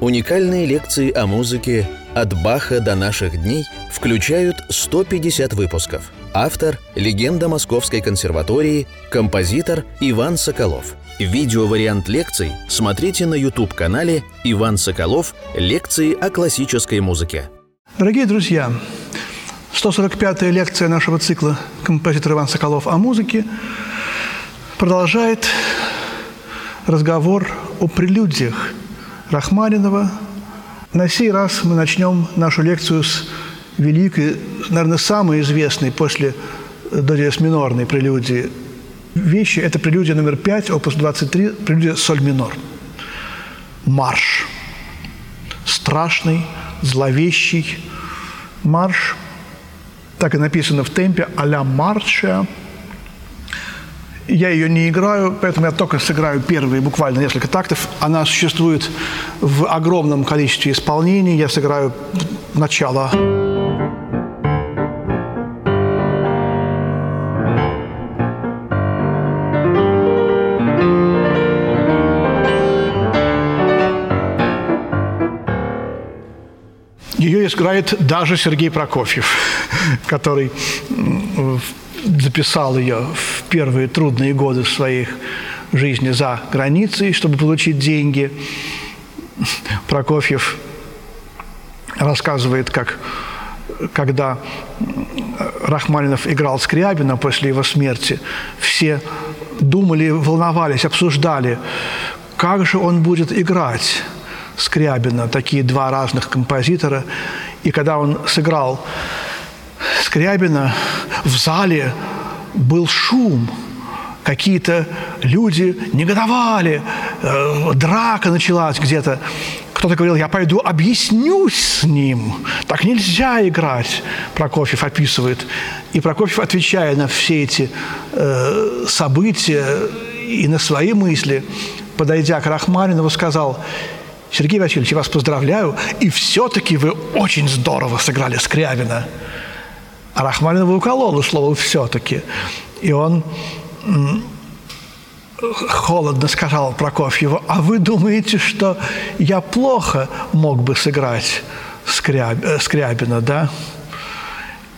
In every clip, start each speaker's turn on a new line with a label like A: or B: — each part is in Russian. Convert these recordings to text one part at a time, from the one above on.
A: Уникальные лекции о музыке «От Баха до наших дней» включают 150 выпусков. Автор – легенда Московской консерватории, композитор Иван Соколов. Видеовариант лекций смотрите на YouTube-канале «Иван Соколов. Лекции о классической музыке».
B: Дорогие друзья, 145-я лекция нашего цикла «Композитор Иван Соколов о музыке» продолжает разговор о прелюдиях Рахманинова. На сей раз мы начнем нашу лекцию с великой, наверное, самой известной после до диез минорной прелюдии вещи. Это прелюдия номер пять, опус 23, прелюдия соль минор. Марш. Страшный, зловещий марш. Так и написано в темпе а-ля марша. Я ее не играю, поэтому я только сыграю первые буквально несколько тактов. Она существует в огромном количестве исполнений. Я сыграю начало. Ее играет даже Сергей Прокофьев, который записал ее в первые трудные годы своих жизни за границей, чтобы получить деньги. Прокофьев рассказывает, как когда Рахманинов играл Скрябина после его смерти, все думали, волновались, обсуждали, как же он будет играть Скрябина, такие два разных композитора. И когда он сыграл Скрябина, в зале был шум. Какие-то люди негодовали, э, драка началась где-то. Кто-то говорил, я пойду объяснюсь с ним. Так нельзя играть, Прокофьев описывает. И Прокофьев, отвечая на все эти э, события и на свои мысли, подойдя к Рахманинову, сказал, Сергей Васильевич, я вас поздравляю, и все-таки вы очень здорово сыграли Скрябина. А Рахманинова уколола слово «все-таки». И он холодно сказал Прокофьеву, а вы думаете, что я плохо мог бы сыграть Скряб... Э, Скрябина, да?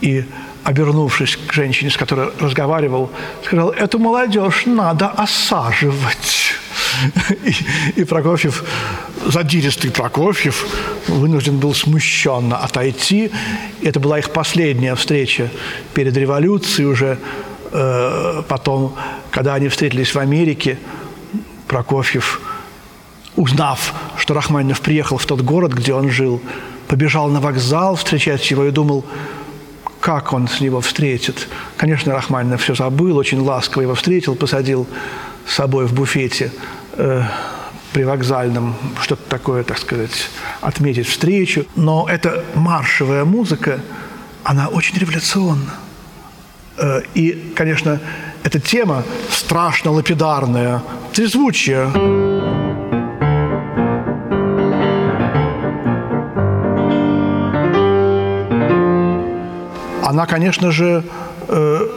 B: И, обернувшись к женщине, с которой разговаривал, сказал, эту молодежь надо осаживать. И, и Прокофьев, задиристый Прокофьев, вынужден был смущенно отойти. Это была их последняя встреча перед революцией уже. Э, потом, когда они встретились в Америке, Прокофьев, узнав, что Рахманинов приехал в тот город, где он жил, побежал на вокзал встречать его и думал, как он с него встретит. Конечно, Рахманинов все забыл, очень ласково его встретил, посадил с собой в буфете – э, привокзальном, что-то такое, так сказать, отметить встречу. Но эта маршевая музыка, она очень революционна. Э, и, конечно, эта тема страшно лапидарная, трезвучие. Она, конечно же, э,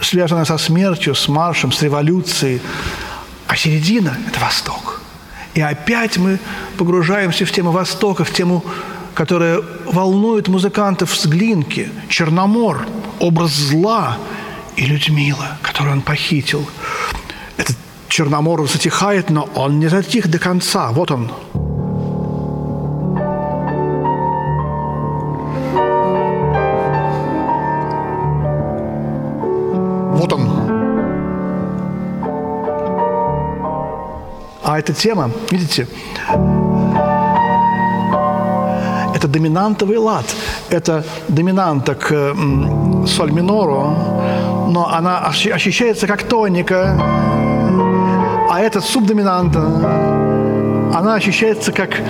B: связана со смертью, с маршем, с революцией. А середина – это Восток. И опять мы погружаемся в тему Востока, в тему, которая волнует музыкантов с Глинки, Черномор, образ зла и Людмила, которую он похитил. Этот Черномор затихает, но он не затих до конца. Вот он, Эта тема, видите, это доминантовый лад. Это доминанта к соль минору, но она ощущается как тоника. А этот субдоминанта, она ощущается как,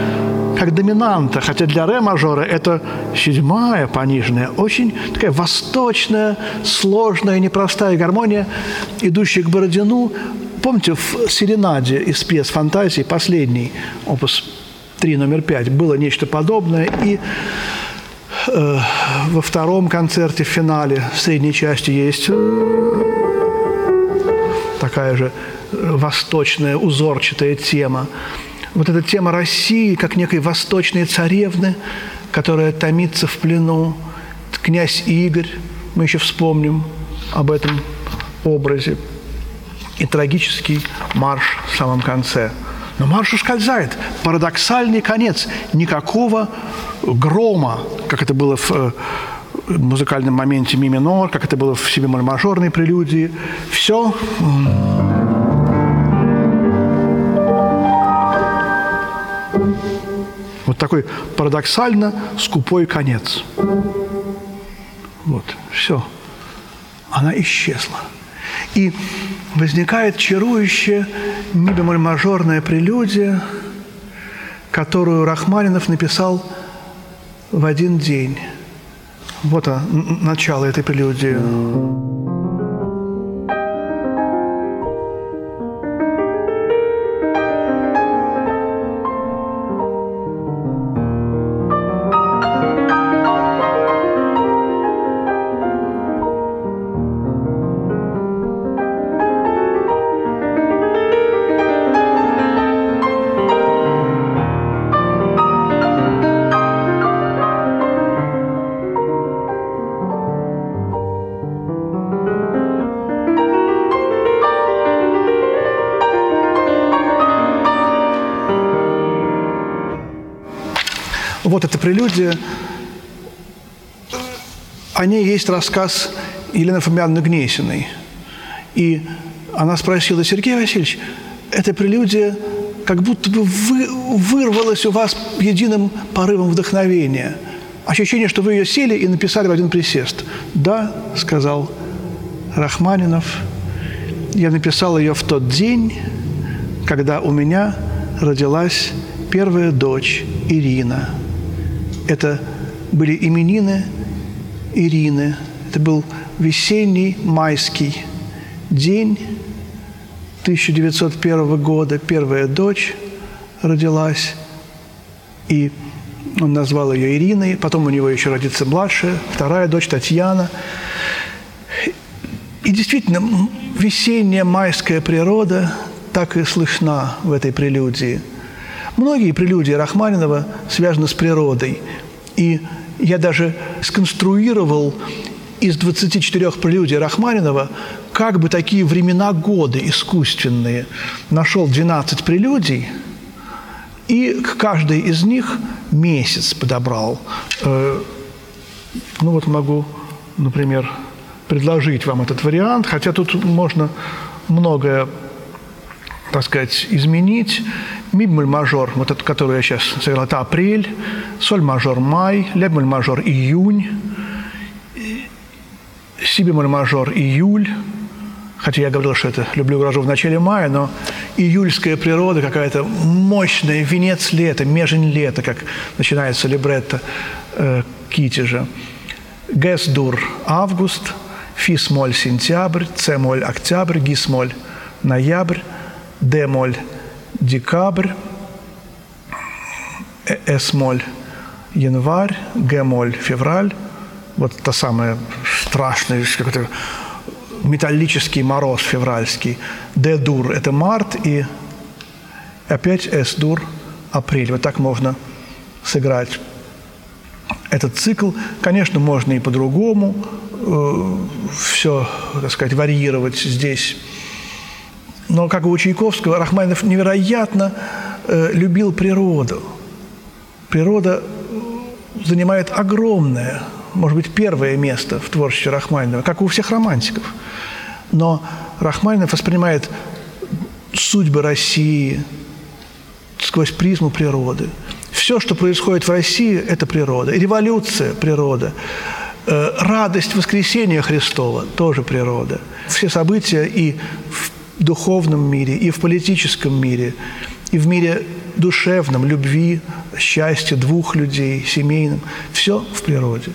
B: как доминанта, хотя для ре мажора это седьмая пониженная, очень такая восточная, сложная, непростая гармония, идущая к Бородину, Помните, в «Серенаде» из пьес фантазии, последний, опус 3, номер 5, было нечто подобное. И э, во втором концерте, в финале, в средней части есть э, такая же э, восточная узорчатая тема. вот эта тема России как некой восточной царевны, которая томится в плену, князь Игорь, мы еще вспомним об этом образе, и трагический марш в самом конце. Но марш ускользает. Парадоксальный конец. Никакого грома, как это было в э, музыкальном моменте ми минор, как это было в си мажорной прелюдии. Все Вот такой парадоксально скупой конец. Вот, все. Она исчезла. И возникает чарующая ми бемоль мажорная прелюдия, которую Рахманинов написал в один день. Вот оно, начало этой прелюдии. Прелюдия. О ней есть рассказ Елены Фомиановны Гнесиной. И она спросила, Сергей Васильевич, эта прелюдия как будто бы вы, вырвалась у вас единым порывом вдохновения. Ощущение, что вы ее сели и написали в один присест. «Да», – сказал Рахманинов, – «я написал ее в тот день, когда у меня родилась первая дочь Ирина». Это были именины Ирины. Это был весенний майский день 1901 года. Первая дочь родилась, и он назвал ее Ириной. Потом у него еще родится младшая, вторая дочь Татьяна. И действительно, весенняя майская природа так и слышна в этой прелюдии – Многие прелюдии Рахманинова связаны с природой. И я даже сконструировал из 24 прелюдий Рахманинова как бы такие времена года искусственные. Нашел 12 прелюдий, и к каждой из них месяц подобрал. Э, ну вот могу, например, предложить вам этот вариант, хотя тут можно многое, так сказать, изменить. Ми бемоль мажор, вот этот, который я сейчас сыграл, это апрель, соль мажор май, ля бемоль мажор июнь, си бемоль мажор июль, хотя я говорил, что это люблю грожу в начале мая, но июльская природа какая-то мощная, венец лета, межень лета, как начинается либретто э, Китежа. Гэс-дур – август, фи-смоль – сентябрь, це-моль – октябрь, ги-смоль – ноябрь, де-моль – декабрь, эс-моль – январь, г-моль – февраль. Вот та самая страшная, какой-то металлический мороз февральский. Д-дур – это март, и опять С-дур – апрель. Вот так можно сыграть этот цикл. Конечно, можно и по-другому э, все, так сказать, варьировать здесь но, как у Чайковского, Рахманинов невероятно э, любил природу. Природа занимает огромное, может быть, первое место в творчестве Рахманинова, как у всех романтиков. Но Рахманинов воспринимает судьбы России сквозь призму природы. Все, что происходит в России, это природа. И революция – природа. Э, радость воскресения Христова – тоже природа. Все события и духовном мире, и в политическом мире, и в мире душевном, любви, счастья двух людей, семейном. Все в природе.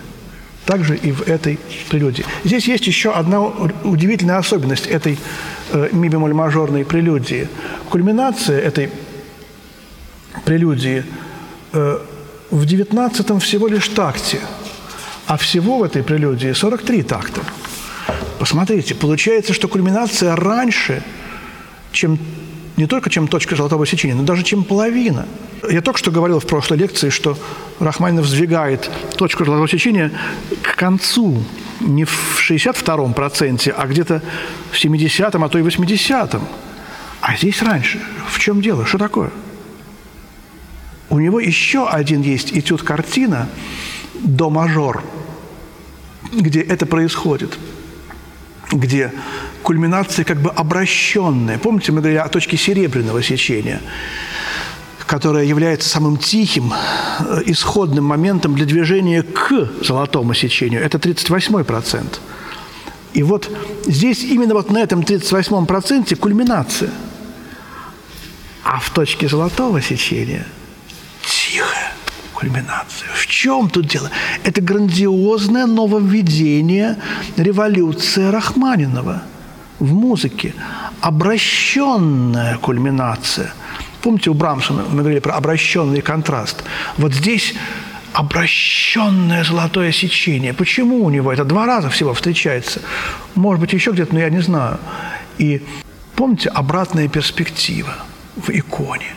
B: Также и в этой прелюдии. Здесь есть еще одна удивительная особенность этой э, ми бемоль мажорной прелюдии. Кульминация этой прелюдии э, в девятнадцатом всего лишь такте, а всего в этой прелюдии 43 такта. Посмотрите, получается, что кульминация раньше, чем не только чем точка золотого сечения, но даже чем половина. Я только что говорил в прошлой лекции, что Рахманинов сдвигает точку золотого сечения к концу, не в 62-м проценте, а где-то в 70-м, а то и 80-м. А здесь раньше. В чем дело? Что такое? У него еще один есть этюд-картина «До мажор», где это происходит, где кульминация как бы обращенная. Помните, мы говорили о точке серебряного сечения, которая является самым тихим э, исходным моментом для движения к золотому сечению. Это 38 процент. И вот здесь именно вот на этом 38 проценте кульминация. А в точке золотого сечения кульминация. В чем тут дело? Это грандиозное нововведение, революция Рахманинова – в музыке обращенная кульминация. Помните, у Брамса мы говорили про обращенный контраст. Вот здесь обращенное золотое сечение. Почему у него это два раза всего встречается? Может быть, еще где-то, но я не знаю. И помните, обратная перспектива в иконе.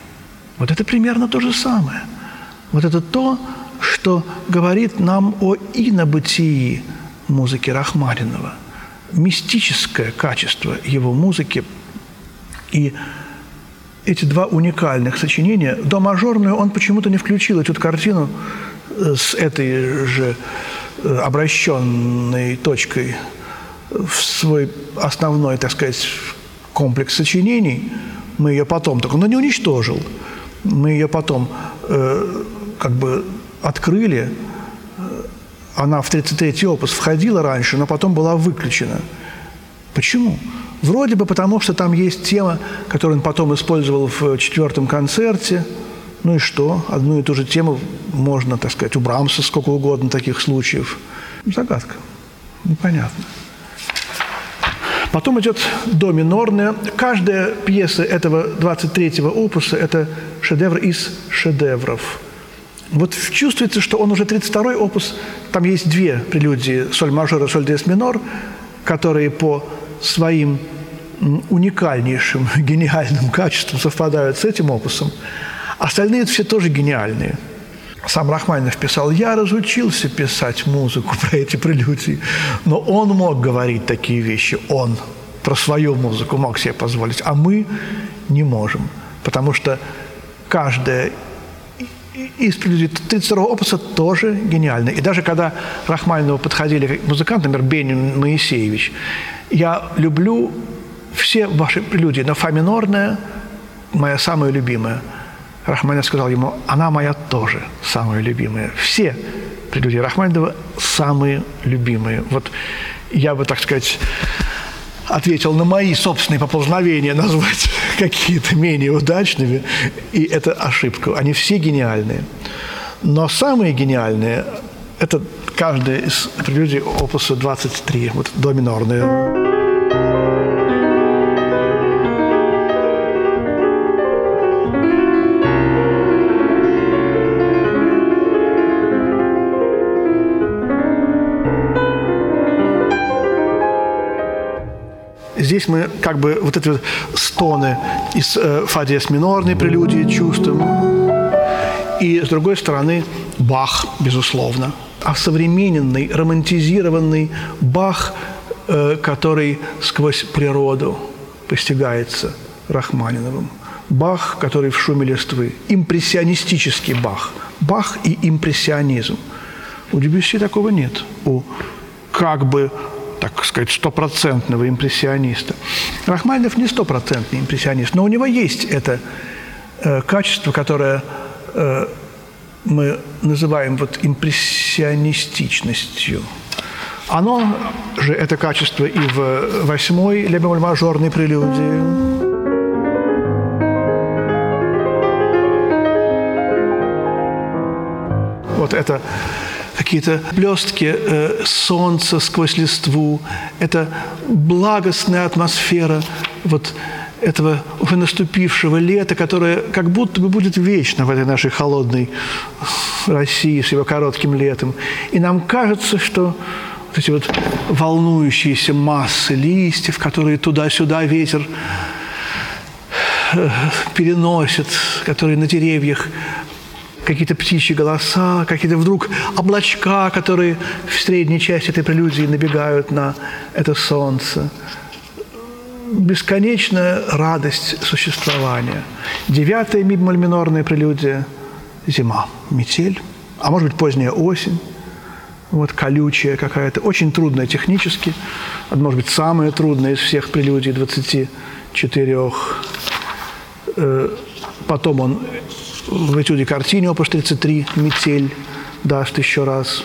B: Вот это примерно то же самое. Вот это то, что говорит нам о инобытии музыки Рахманинова – мистическое качество его музыки. И эти два уникальных сочинения, до мажорную он почему-то не включил эту картину э, с этой же э, обращенной точкой в свой основной, так сказать, комплекс сочинений. Мы ее потом только, но не уничтожил. Мы ее потом э, как бы открыли, она в 33-й опус входила раньше, но потом была выключена. Почему? Вроде бы потому, что там есть тема, которую он потом использовал в четвертом концерте. Ну и что? Одну и ту же тему можно, так сказать, у Брамса сколько угодно таких случаев. Загадка. Непонятно. Потом идет до минорная. Каждая пьеса этого 23-го опуса – это шедевр из шедевров. Вот чувствуется, что он уже 32-й опус, там есть две прелюдии, соль мажор и соль дес минор, которые по своим уникальнейшим, гениальным качествам совпадают с этим опусом. Остальные все тоже гениальные. Сам Рахманинов писал, я разучился писать музыку про эти прелюдии, но он мог говорить такие вещи, он про свою музыку мог себе позволить, а мы не можем, потому что каждая из 32 опуса тоже гениально. И даже когда Рахманинову подходили музыкант, например, Бенин Моисеевич, я люблю все ваши прелюдии, но фа минорная моя самая любимая. Рахманинов сказал ему, она моя тоже самая любимая. Все прелюдии Рахманинова самые любимые. Вот я бы, так сказать, ответил на мои собственные поползновения назвать какие-то менее удачными, и это ошибка. Они все гениальные. Но самые гениальные – это каждая из прелюдий опуса 23, вот до здесь мы как бы вот эти вот стоны из э, фа диез минорной прелюдии чувствуем. И, с другой стороны, Бах, безусловно. А современный, романтизированный Бах, э, который сквозь природу постигается Рахманиновым. Бах, который в шуме листвы. Импрессионистический Бах. Бах и импрессионизм. У Дебюсси такого нет. У как бы так сказать, стопроцентного импрессиониста. Рахманинов не стопроцентный импрессионист, но у него есть это э, качество, которое э, мы называем вот импрессионистичностью. Оно же, это качество и в восьмой лебемоль-мажорной прелюдии, вот это какие-то блестки э, солнца сквозь листву. Это благостная атмосфера вот этого уже наступившего лета, которое как будто бы будет вечно в этой нашей холодной России с его коротким летом. И нам кажется, что вот эти вот волнующиеся массы листьев, которые туда-сюда ветер э, переносит, который на деревьях какие-то птичьи голоса, какие-то вдруг облачка, которые в средней части этой прелюдии набегают на это солнце. Бесконечная радость существования. Девятая мибмоль минорная прелюдия – зима, метель, а может быть поздняя осень, вот колючая какая-то, очень трудная технически, может быть, самая трудная из всех прелюдий 24. Э, потом он в этюде картине опус 33 «Метель» даст еще раз.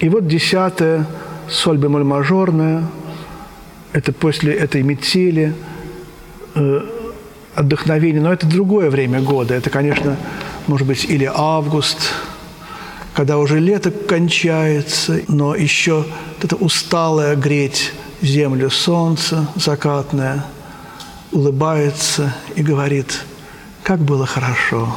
B: И вот десятая соль бемоль мажорная, это после этой метели, э, отдохновение, но это другое время года. Это, конечно, может быть, или август, когда уже лето кончается, но еще это усталое греть землю солнце закатное, улыбается и говорит – как было хорошо.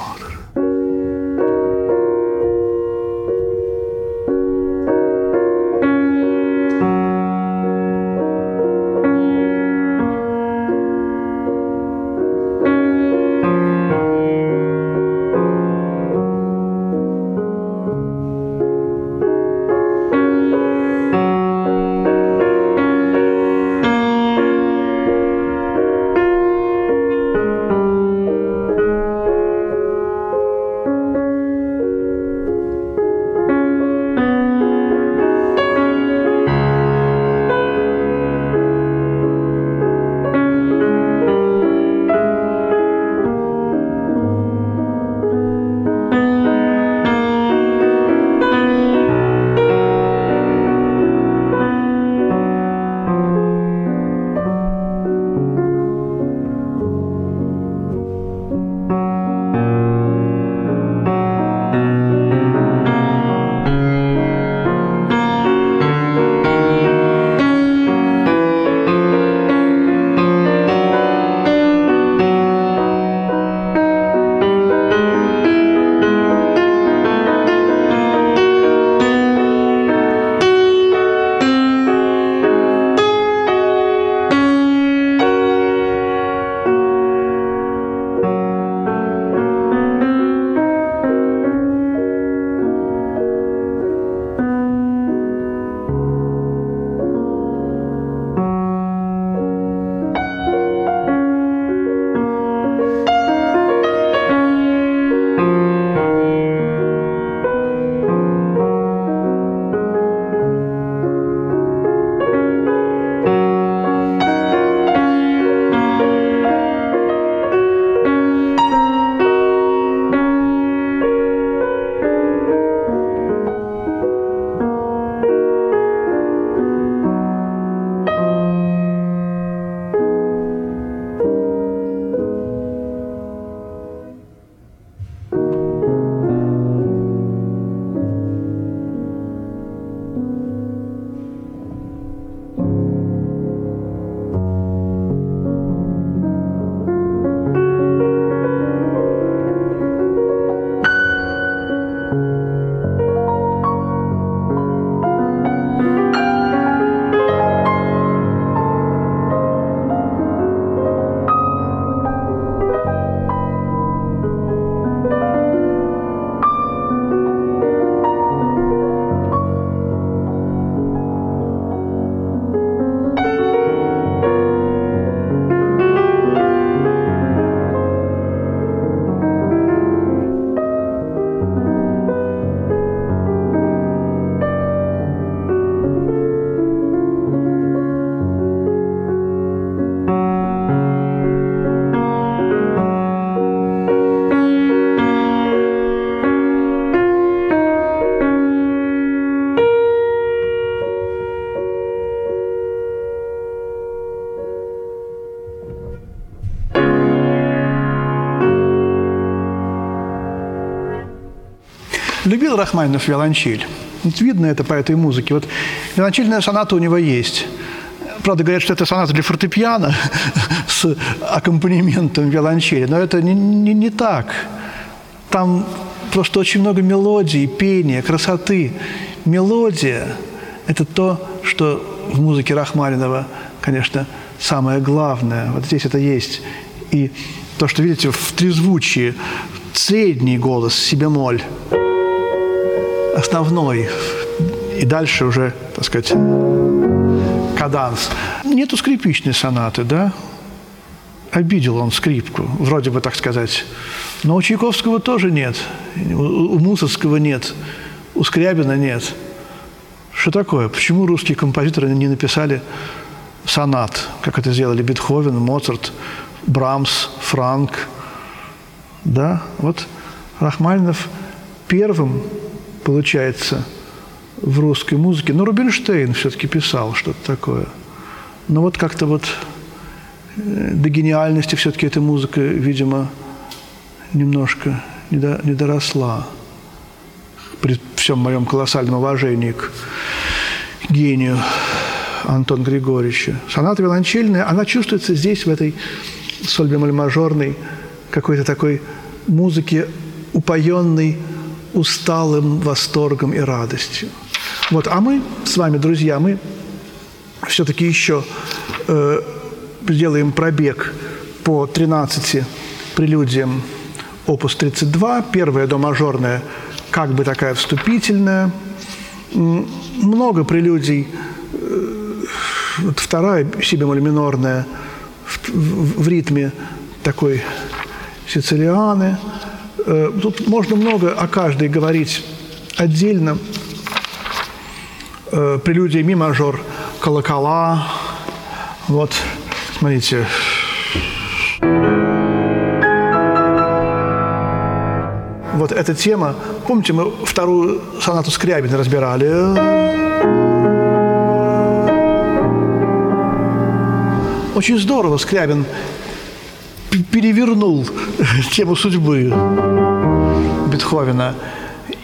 B: Любил Рахманинов виолончель. Видно это по этой музыке. Вот виолончельная соната у него есть. Правда, говорят, что это соната для фортепиано с аккомпанементом виолончели. Но это не, не, не так. Там просто очень много мелодий, пения, красоты. Мелодия – это то, что в музыке Рахманинова, конечно, самое главное. Вот здесь это есть. И то, что, видите, в трезвучии средний голос, си бемоль, основной, и дальше уже, так сказать, каданс. Нету скрипичной сонаты, да? Обидел он скрипку, вроде бы так сказать. Но у Чайковского тоже нет, у Мусорского нет, у Скрябина нет. Что такое? Почему русские композиторы не написали сонат, как это сделали Бетховен, Моцарт, Брамс, Франк? Да, вот Рахманинов первым, получается, в русской музыке. Но Рубинштейн все-таки писал что-то такое. Но вот как-то вот э, до гениальности все-таки эта музыка, видимо, немножко не, до, не доросла. При всем моем колоссальном уважении к гению Антона Григорьевича. Соната виолончельная, она чувствуется здесь, в этой соль бемоль какой-то такой музыке, упоенной усталым восторгом и радостью. Вот, а мы с вами, друзья, мы все-таки еще э, сделаем пробег по 13 прелюдиям опус 32. Первая до мажорная, как бы такая вступительная. Много прелюдий. Э, вторая си минорная в, в, в ритме такой сицилианы. Э, тут можно много о каждой говорить отдельно. Э, прелюдия ми мажор, колокола. Вот, смотрите. Вот эта тема. Помните, мы вторую сонату Скрябина разбирали? Очень здорово Скрябин перевернул тему судьбы Бетховена.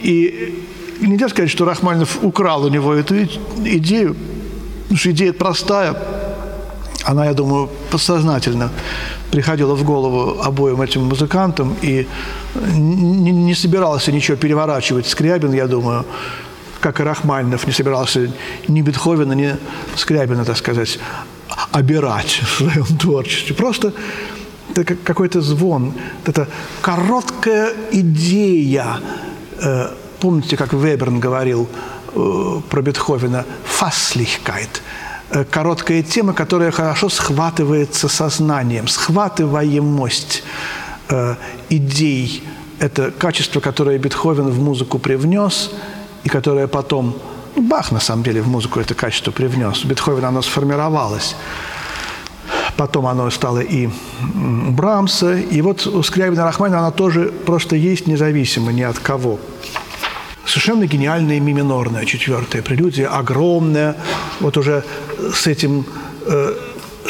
B: И нельзя сказать, что Рахманинов украл у него эту идею, потому что идея простая. Она, я думаю, подсознательно приходила в голову обоим этим музыкантам и не, не собирался ничего переворачивать. Скрябин, я думаю, как и Рахманинов, не собирался ни Бетховена, ни Скрябина, так сказать, обирать в своем творчестве. Просто это какой-то звон, это короткая идея. Э, помните, как Веберн говорил э, про Бетховена? «Фаслихкайт» э, – короткая тема, которая хорошо схватывается сознанием, схватываемость идей. Это качество, которое Бетховен в музыку привнес, и которое потом ну, Бах, на самом деле, в музыку это качество привнес. У Бетховена оно сформировалось. Потом оно стало и Брамса. И вот у Скрябина Рахманина она тоже просто есть независимо ни от кого. Совершенно гениальная ми минорная четвертая прелюдия, огромная. Вот уже с этим э,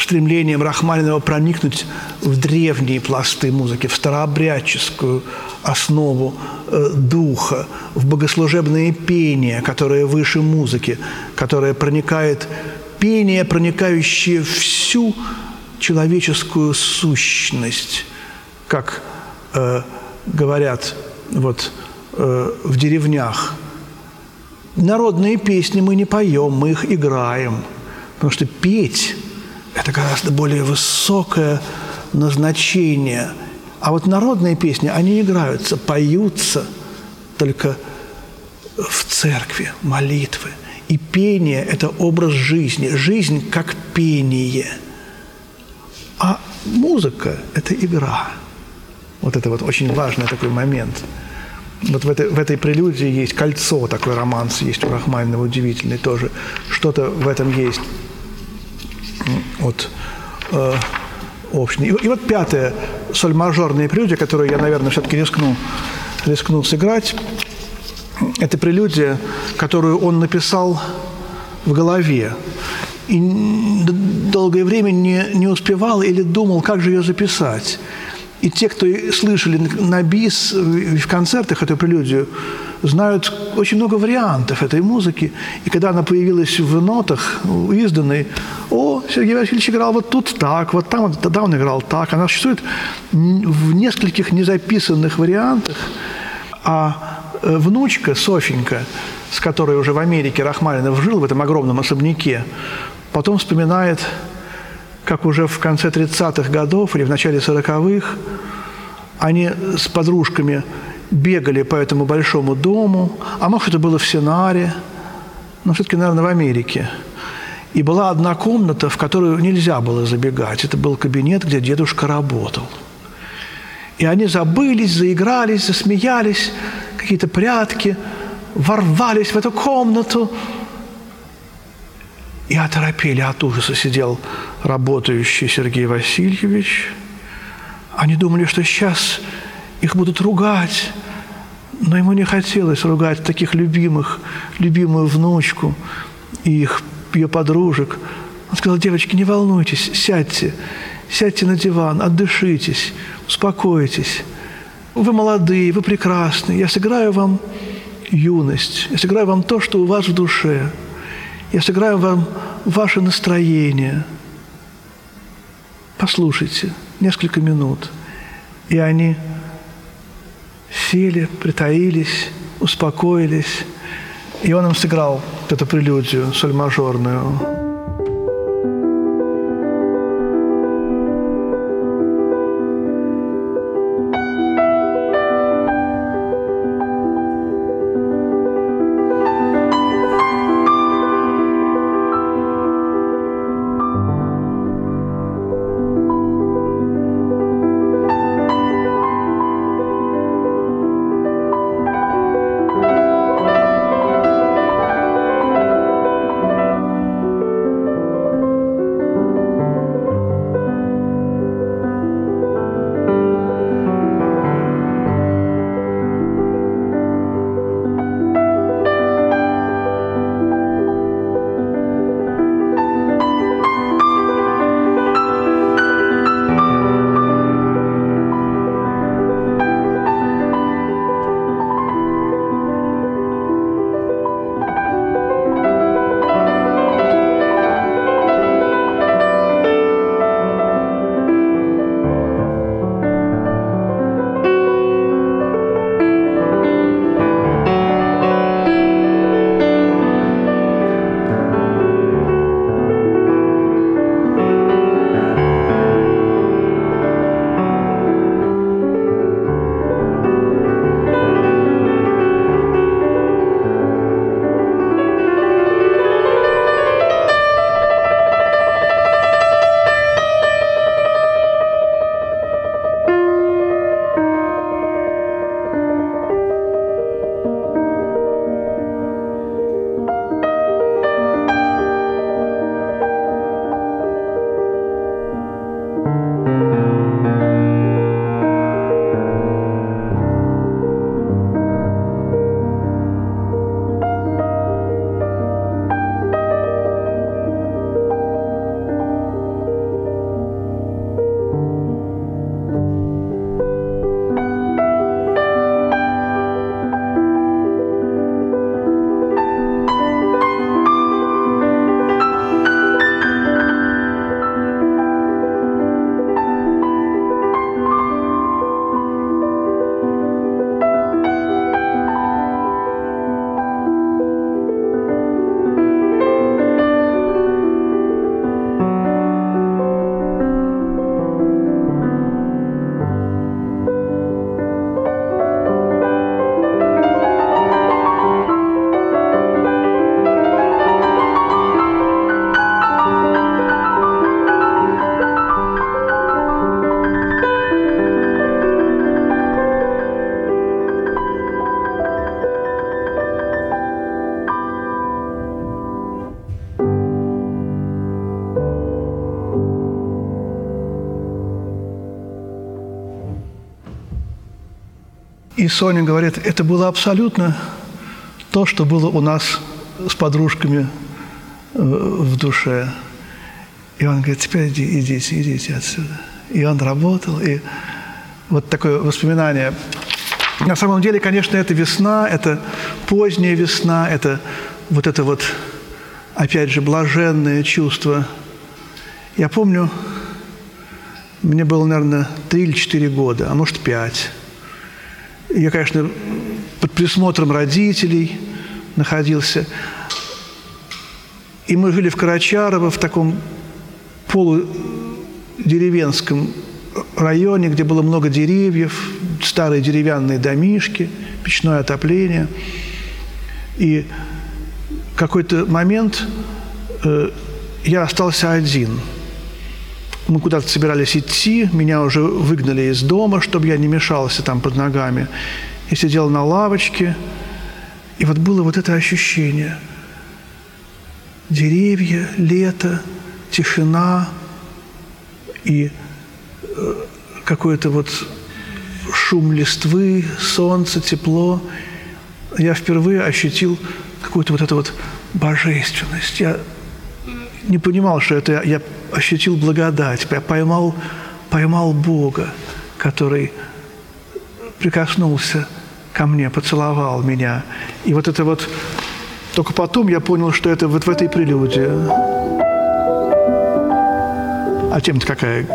B: стремлением Рахманинова проникнуть в древние пласты музыки, в старообрядческую основу э, духа, в богослужебное пение, которое выше музыки, которое проникает, пение, проникающее всю человеческую сущность, как э, говорят вот, э, в деревнях. Народные песни мы не поем, мы их играем, потому что петь – это гораздо более высокое назначение. А вот народные песни, они играются, поются только в церкви, молитвы. И пение – это образ жизни, жизнь как пение – музыка – это игра. Вот это вот очень важный такой момент. Вот в этой, в этой прелюдии есть кольцо, такой романс есть у Рахманинова удивительный тоже. Что-то в этом есть вот, э, общее. И, вот пятая соль-мажорная прелюдия, которую я, наверное, все-таки рискну, рискну сыграть. Это прелюдия, которую он написал в голове и долгое время не, не успевал или думал, как же ее записать. И те, кто слышали на бис в концертах эту прелюдию, знают очень много вариантов этой музыки. И когда она появилась в нотах, изданной, о, Сергей Васильевич играл вот тут так, вот там, тогда он играл так. Она существует в нескольких незаписанных вариантах. А э, внучка Софенька, с которой уже в Америке Рахманинов жил в этом огромном особняке, Потом вспоминает, как уже в конце 30-х годов или в начале 40-х они с подружками бегали по этому большому дому, а может, это было в Сенаре, но все-таки, наверное, в Америке. И была одна комната, в которую нельзя было забегать. Это был кабинет, где дедушка работал. И они забылись, заигрались, засмеялись, какие-то прятки, ворвались в эту комнату. И оторопели от ужаса сидел работающий Сергей Васильевич. Они думали, что сейчас их будут ругать, но ему не хотелось ругать таких любимых, любимую внучку и их, ее подружек. Он сказал, девочки, не волнуйтесь, сядьте, сядьте на диван, отдышитесь, успокойтесь. Вы молодые, вы прекрасны. Я сыграю вам юность. Я сыграю вам то, что у вас в душе. Я сыграю вам ваше настроение. Послушайте несколько минут. И они сели, притаились, успокоились. И он им сыграл эту прелюдию соль мажорную. И Соня говорит, это было абсолютно то, что было у нас с подружками э, в душе. И он говорит, теперь иди, идите, идите отсюда. И он работал, и вот такое воспоминание. На самом деле, конечно, это весна, это поздняя весна, это вот это вот, опять же, блаженное чувство. Я помню, мне было, наверное, три или четыре года, а может, пять. Я, конечно, под присмотром родителей находился. И мы жили в Карачарово в таком полу деревенском районе, где было много деревьев, старые деревянные домишки, печное отопление. И какой-то момент э, я остался один. Мы куда-то собирались идти, меня уже выгнали из дома, чтобы я не мешался там под ногами. Я сидел на лавочке, и вот было вот это ощущение. Деревья, лето, тишина и э, какой-то вот шум листвы, солнце, тепло. Я впервые ощутил какую-то вот эту вот божественность. Я не понимал, что это я ощутил благодать, я поймал, поймал Бога, который прикоснулся ко мне, поцеловал меня. И вот это вот... Только потом я понял, что это вот в этой прелюдии. А тема-то какая?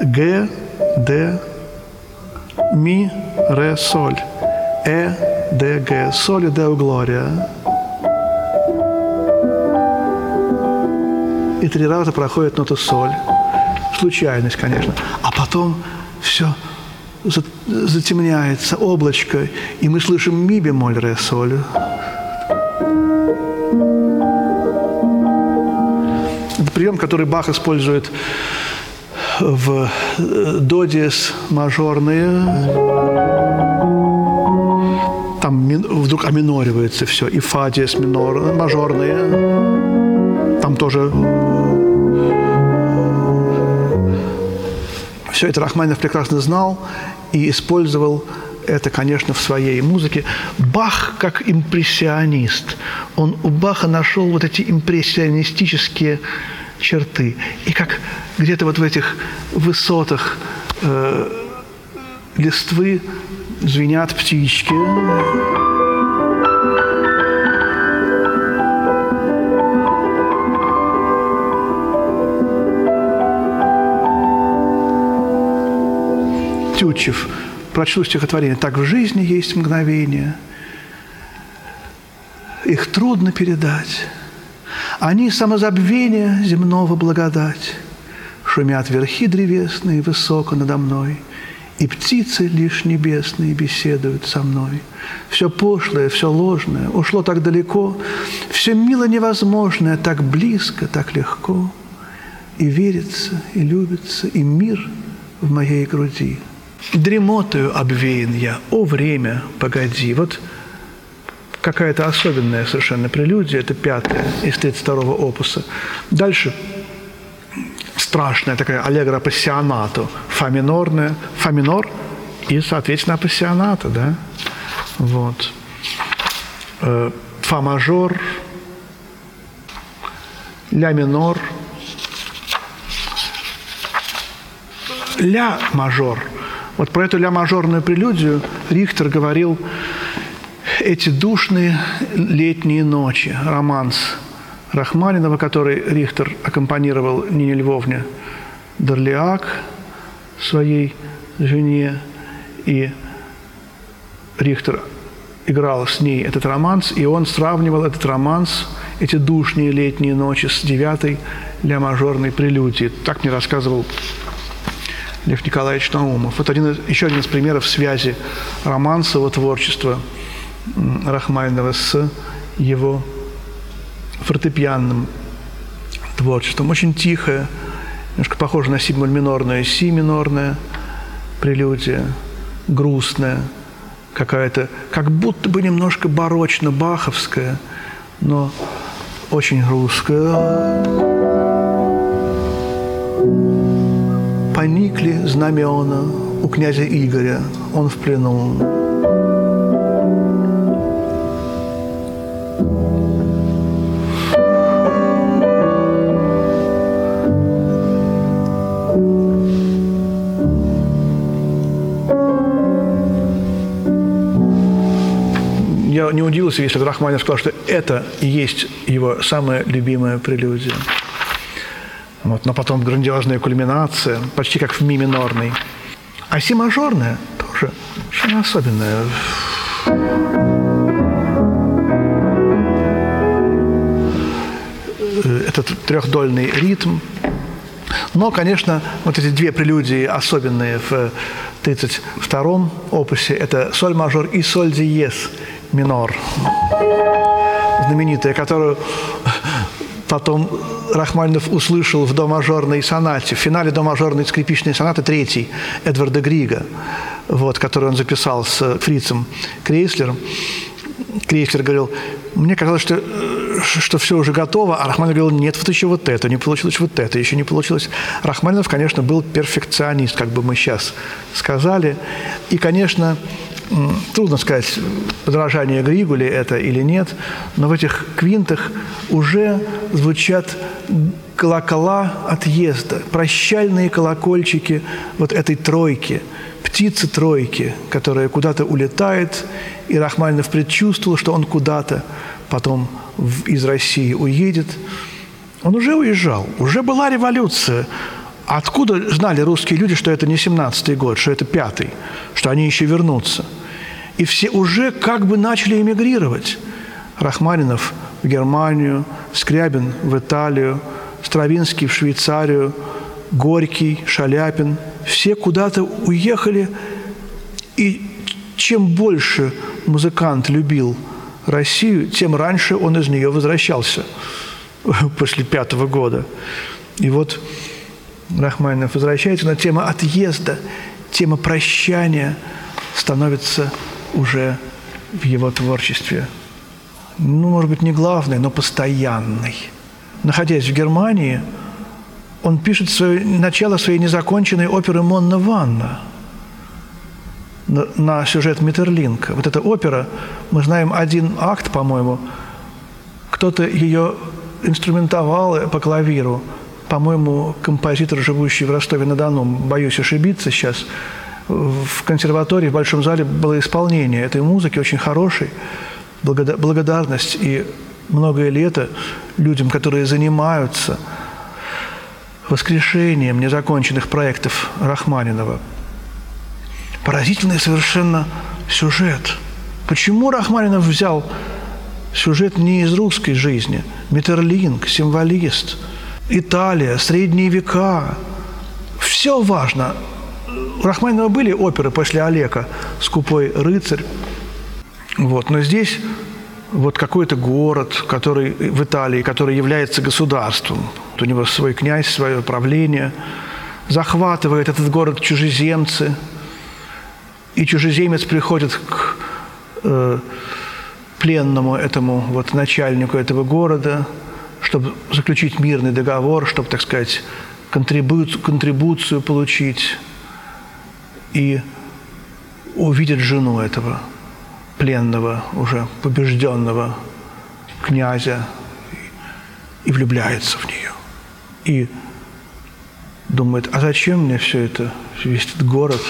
B: Г, Д, ми, ре, соль. Э, Д, Г. Соль, Део, Глория. И три раза проходит нота соль. Случайность, конечно. А потом все затемняется, облачко, и мы слышим ми бемоль ре соль. Это прием, который Бах использует в э, до диез мажорные. Там вдруг аминоривается все. И фа диез минор, мажорные. Там тоже все это Рахманинов прекрасно знал и использовал это, конечно, в своей музыке. Бах как импрессионист. Он у Баха нашел вот эти импрессионистические черты. И как где-то вот в этих высотах э, листвы звенят птички. Тютчев прочел стихотворение «Так в жизни есть мгновения, их трудно передать». Они самозабвения земного благодать. Шумят верхи древесные высоко надо мной, И птицы лишь небесные беседуют со мной. Все пошлое, все ложное ушло так далеко, Все мило невозможное так близко, так легко. И верится, и любится, и мир в моей груди. Дремотою обвеян я, о время, погоди. Вот какая-то особенная совершенно прелюдия, это пятая из 32-го опуса. Дальше страшная такая аллегра апассионату, фа минорная, фа минор и, соответственно, апассионата, да, вот. Э, фа мажор, ля минор, ля мажор. Вот про эту ля мажорную прелюдию Рихтер говорил эти душные летние ночи, романс Рахманинова, который Рихтер аккомпанировал Нине Львовне Дорлиак своей жене, и Рихтер играл с ней этот романс, и он сравнивал этот романс, эти душные летние ночи с девятой ля-мажорной прелюдией. Так мне рассказывал Лев Николаевич Наумов. Вот один, еще один из примеров связи романсового творчества – Рахманинова с его фортепианным творчеством. Очень тихое, немножко похоже на си минорное, си минорная прелюдия, грустная, какая-то, как будто бы немножко барочно-баховская, но очень русская. Поникли знамена у князя Игоря, он в плену. я не удивился, если Рахманинов сказал, что это и есть его самая любимая прелюдия. Вот, но потом грандиозная кульминация, почти как в ми минорной. А си мажорная тоже что особенная. Этот трехдольный ритм, Но, конечно, вот эти две прелюдии особенные в 32-м опусе – это соль мажор и соль диез минор, знаменитая, которую потом Рахманинов услышал в до-мажорной сонате, в финале до-мажорной скрипичной сонаты третьей Эдварда Грига, вот, которую он записал с фрицем Крейслером. Крейслер говорил, мне казалось, что, что все уже готово, а Рахманинов говорил, нет, вот еще вот это, не получилось вот это, еще не получилось. Рахманинов, конечно, был перфекционист, как бы мы сейчас сказали. И, конечно, трудно сказать, подражание Григу ли это или нет, но в этих квинтах уже звучат колокола отъезда, прощальные колокольчики вот этой тройки, птицы тройки, которая куда-то улетает, и Рахманинов предчувствовал, что он куда-то потом из России уедет. Он уже уезжал, уже была революция. Откуда знали русские люди, что это не 17-й год, что это пятый, что они еще вернутся – и все уже как бы начали эмигрировать. Рахманинов в Германию, Скрябин в Италию, Стравинский в Швейцарию, Горький, Шаляпин. Все куда-то уехали. И чем больше музыкант любил Россию, тем раньше он из нее возвращался после пятого года. И вот Рахманинов возвращается, но тема отъезда, тема прощания становится уже в его творчестве, ну, может быть, не главный, но постоянный. Находясь в Германии, он пишет свое, начало своей незаконченной оперы «Монна Ванна» на, на сюжет Миттерлинка. Вот эта опера, мы знаем один акт, по-моему, кто-то ее инструментовал по клавиру, по-моему, композитор, живущий в Ростове-на-Дону, боюсь ошибиться сейчас – в консерватории, в Большом зале было исполнение этой музыки, очень хорошей, благодарность и многое лето людям, которые занимаются воскрешением незаконченных проектов Рахманинова. Поразительный совершенно сюжет. Почему Рахманинов взял сюжет не из русской жизни? Метерлинг, символист, Италия, средние века. Все важно у Рахманинова были оперы после Олега «Скупой рыцарь». Вот. Но здесь вот какой-то город, который в Италии, который является государством. Вот у него свой князь, свое правление. Захватывает этот город чужеземцы. И чужеземец приходит к э, пленному этому вот начальнику этого города, чтобы заключить мирный договор, чтобы, так сказать, контрибуцию, контрибуцию получить и увидит жену этого пленного, уже побежденного князя и влюбляется в нее. И думает, а зачем мне все это, весь этот город?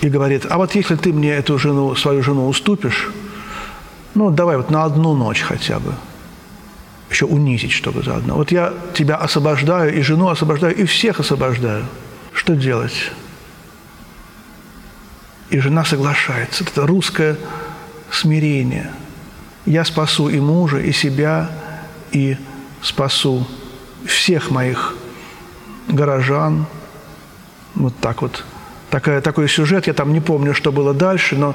B: И говорит, а вот если ты мне эту жену, свою жену уступишь, ну, давай вот на одну ночь хотя бы, еще унизить, чтобы заодно. Вот я тебя освобождаю, и жену освобождаю, и всех освобождаю. Что делать? И жена соглашается. Это русское смирение. Я спасу и мужа, и себя, и спасу всех моих горожан. Вот так вот. Такая, такой сюжет, я там не помню, что было дальше, но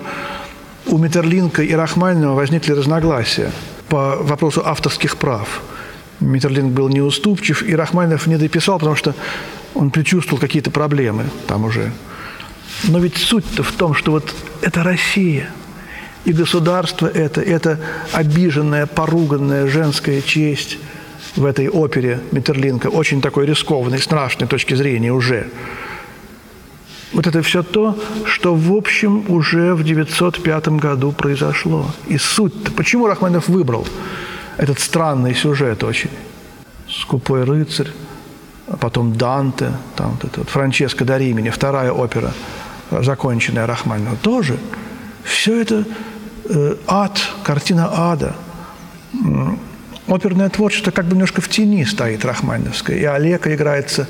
B: у Метерлинка и Рахманинова возникли разногласия по вопросу авторских прав. Метерлинг был неуступчив, и Рахманинов не дописал, потому что он предчувствовал какие-то проблемы там уже но ведь суть-то в том, что вот это Россия, и государство это, это обиженная, поруганная женская честь в этой опере Метерлинка, очень такой рискованной, страшной точки зрения уже. Вот это все то, что, в общем, уже в 905 году произошло. И суть-то, почему Рахманинов выбрал этот странный сюжет очень? «Скупой рыцарь», а потом Данте, там вот это вот Франческо да Римини, вторая опера – законченная Рахманинова, тоже все это э, ад, картина ада. Оперное творчество как бы немножко в тени стоит Рахманиновское. И Олега играется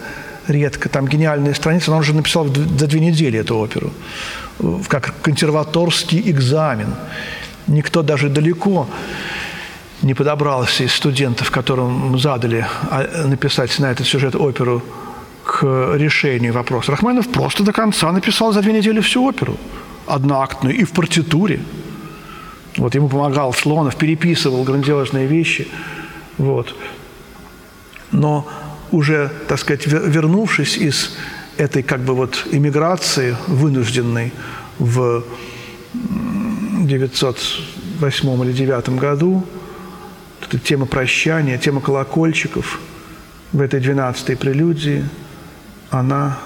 B: редко. Там гениальные страницы. Он уже написал за две недели эту оперу. Как консерваторский экзамен. Никто даже далеко не подобрался из студентов, которым задали а, написать на этот сюжет оперу к решению вопроса. Рахманинов просто до конца написал за две недели всю оперу, одноактную, и в партитуре. Вот ему помогал Слонов, переписывал грандиозные вещи. Вот. Но уже, так сказать, вернувшись из этой как бы вот иммиграции вынужденной в 908 или 9 году, эта тема прощания, тема колокольчиков в этой 12-й прелюдии, она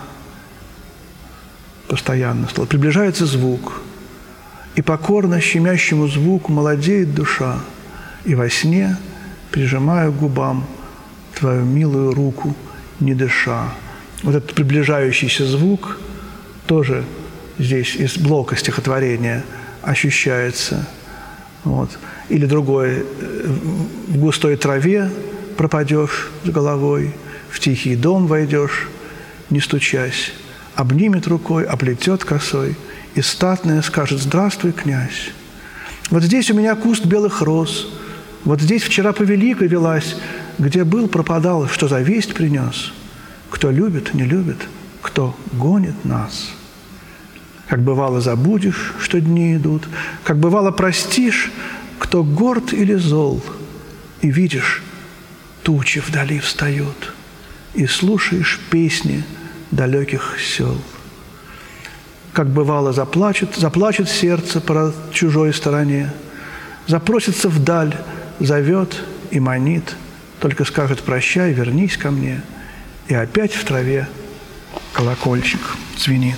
B: постоянно стала. Приближается звук, и покорно щемящему звуку молодеет душа, и во сне прижимаю к губам твою милую руку, не дыша. Вот этот приближающийся звук тоже здесь из блока стихотворения ощущается. Вот. Или другое, в густой траве пропадешь с головой, в тихий дом войдешь, не стучась, обнимет рукой, оплетет косой, и статная скажет «Здравствуй, князь». Вот здесь у меня куст белых роз, вот здесь вчера по великой велась, где был, пропадал, что за весть принес. Кто любит, не любит, кто гонит нас. Как бывало забудешь, что дни идут, как бывало простишь, кто горд или зол, и видишь, тучи вдали встают, и слушаешь песни далеких сел. Как бывало заплачет, заплачет сердце по чужой стороне, запросится вдаль, зовет и манит – только скажет «прощай, вернись ко мне», и опять в траве колокольчик звенит.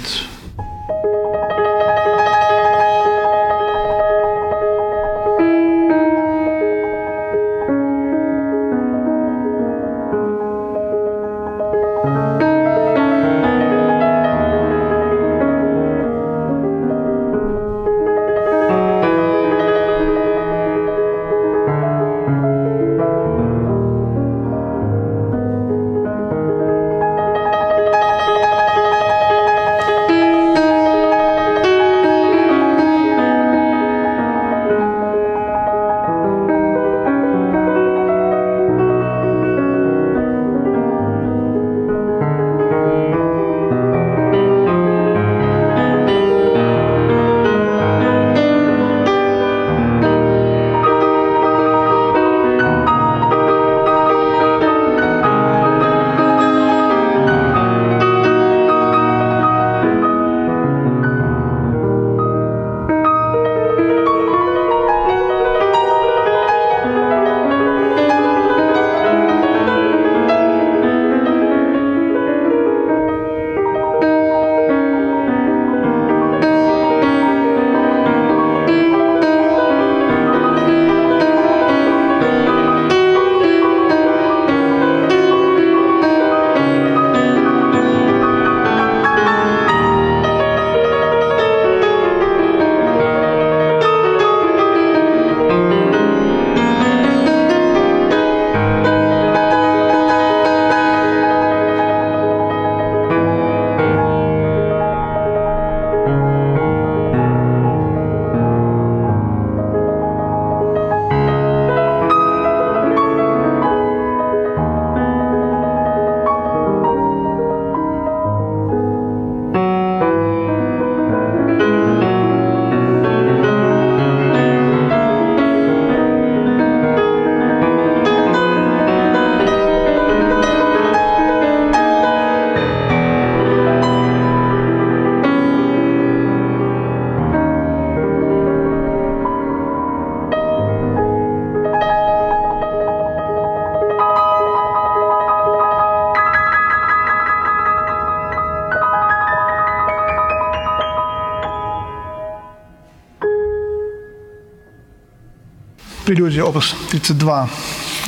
B: Прелюдия, опус 32,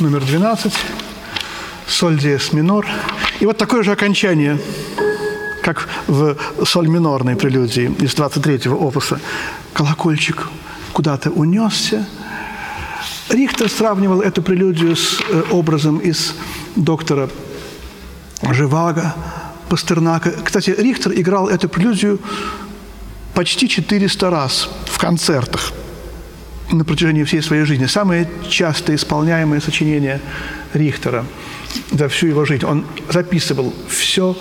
B: номер 12, соль диез минор. И вот такое же окончание, как в соль минорной прелюдии из 23-го опуса. Колокольчик куда-то унесся. Рихтер сравнивал эту прелюдию с э, образом из доктора Живаго, Пастернака. Кстати, Рихтер играл эту прелюдию почти 400 раз в концертах – на протяжении всей своей жизни. Самые часто исполняемые сочинения Рихтера за всю его жизнь. Он записывал все,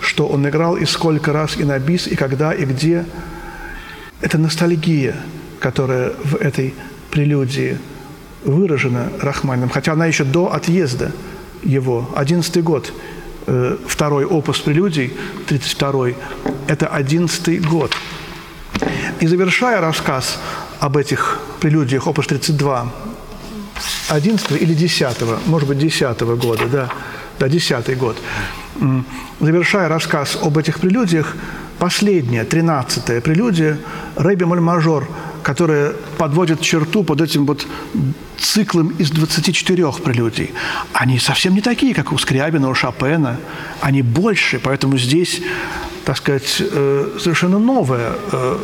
B: что он играл, и сколько раз, и на бис, и когда, и где. Это ностальгия, которая в этой прелюдии выражена Рахманином, хотя она еще до отъезда его, одиннадцатый год, э, второй опус прелюдий, 32-й, это одиннадцатый год. И завершая рассказ об этих прелюдиях, опус 32, 11 или 10, может быть, 10 года, да, да, 10 год. Завершая рассказ об этих прелюдиях, последняя, 13-я прелюдия, Рэби Моль-Мажор, которая подводит черту под этим вот циклом из 24 прелюдий. Они совсем не такие, как у Скрябина, у Шопена. Они больше, поэтому здесь, так сказать, э, совершенно новое э,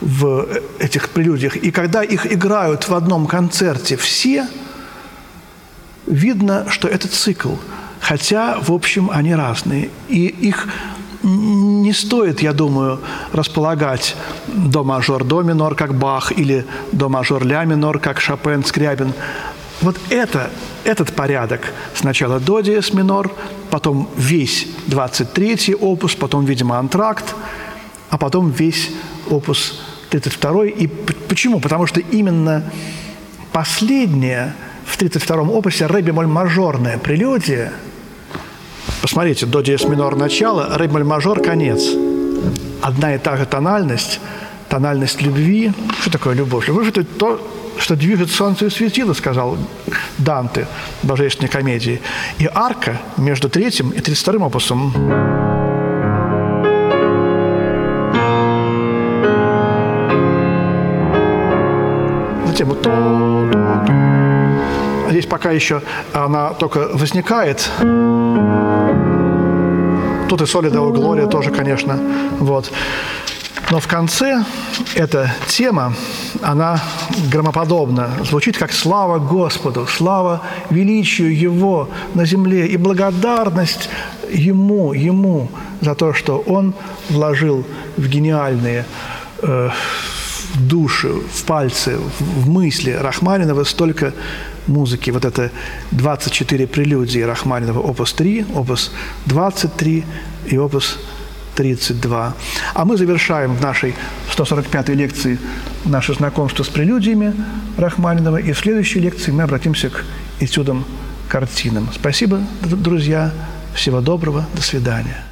B: в этих прелюдиях. И когда их играют в одном концерте все, видно, что это цикл. Хотя, в общем, они разные. И их не стоит, я думаю, располагать до мажор, до минор, как Бах, или до мажор, ля минор, как Шопен, Скрябин. Вот это, этот порядок. Сначала до диез минор, потом весь 23-й опус, потом, видимо, антракт, а потом весь опус 32 И почему? Потому что именно последняя в 32-м опусе ре бемоль мажорная прелюдия, посмотрите, до диез минор начало, ре бемоль мажор конец. Одна и та же тональность, тональность любви. Что такое любовь? Любовь – это то, что движет солнце и светило, сказал Данте в божественной комедии. И арка между третьим и тридцать вторым опусом Здесь пока еще она только возникает. Тут и солидовая Глория тоже, конечно. Вот. Но в конце эта тема, она громоподобна, звучит как «Слава Господу», «Слава величию Его на земле» и благодарность Ему, Ему за то, что Он вложил в гениальные э, в в пальцы, в мысли Рахманинова столько музыки. Вот это 24 прелюдии Рахманинова, опус 3, опус 23 и опус 32. А мы завершаем в нашей 145-й лекции наше знакомство с прелюдиями Рахманинова. И в следующей лекции мы обратимся к этюдам, картинам. Спасибо, друзья. Всего доброго. До свидания.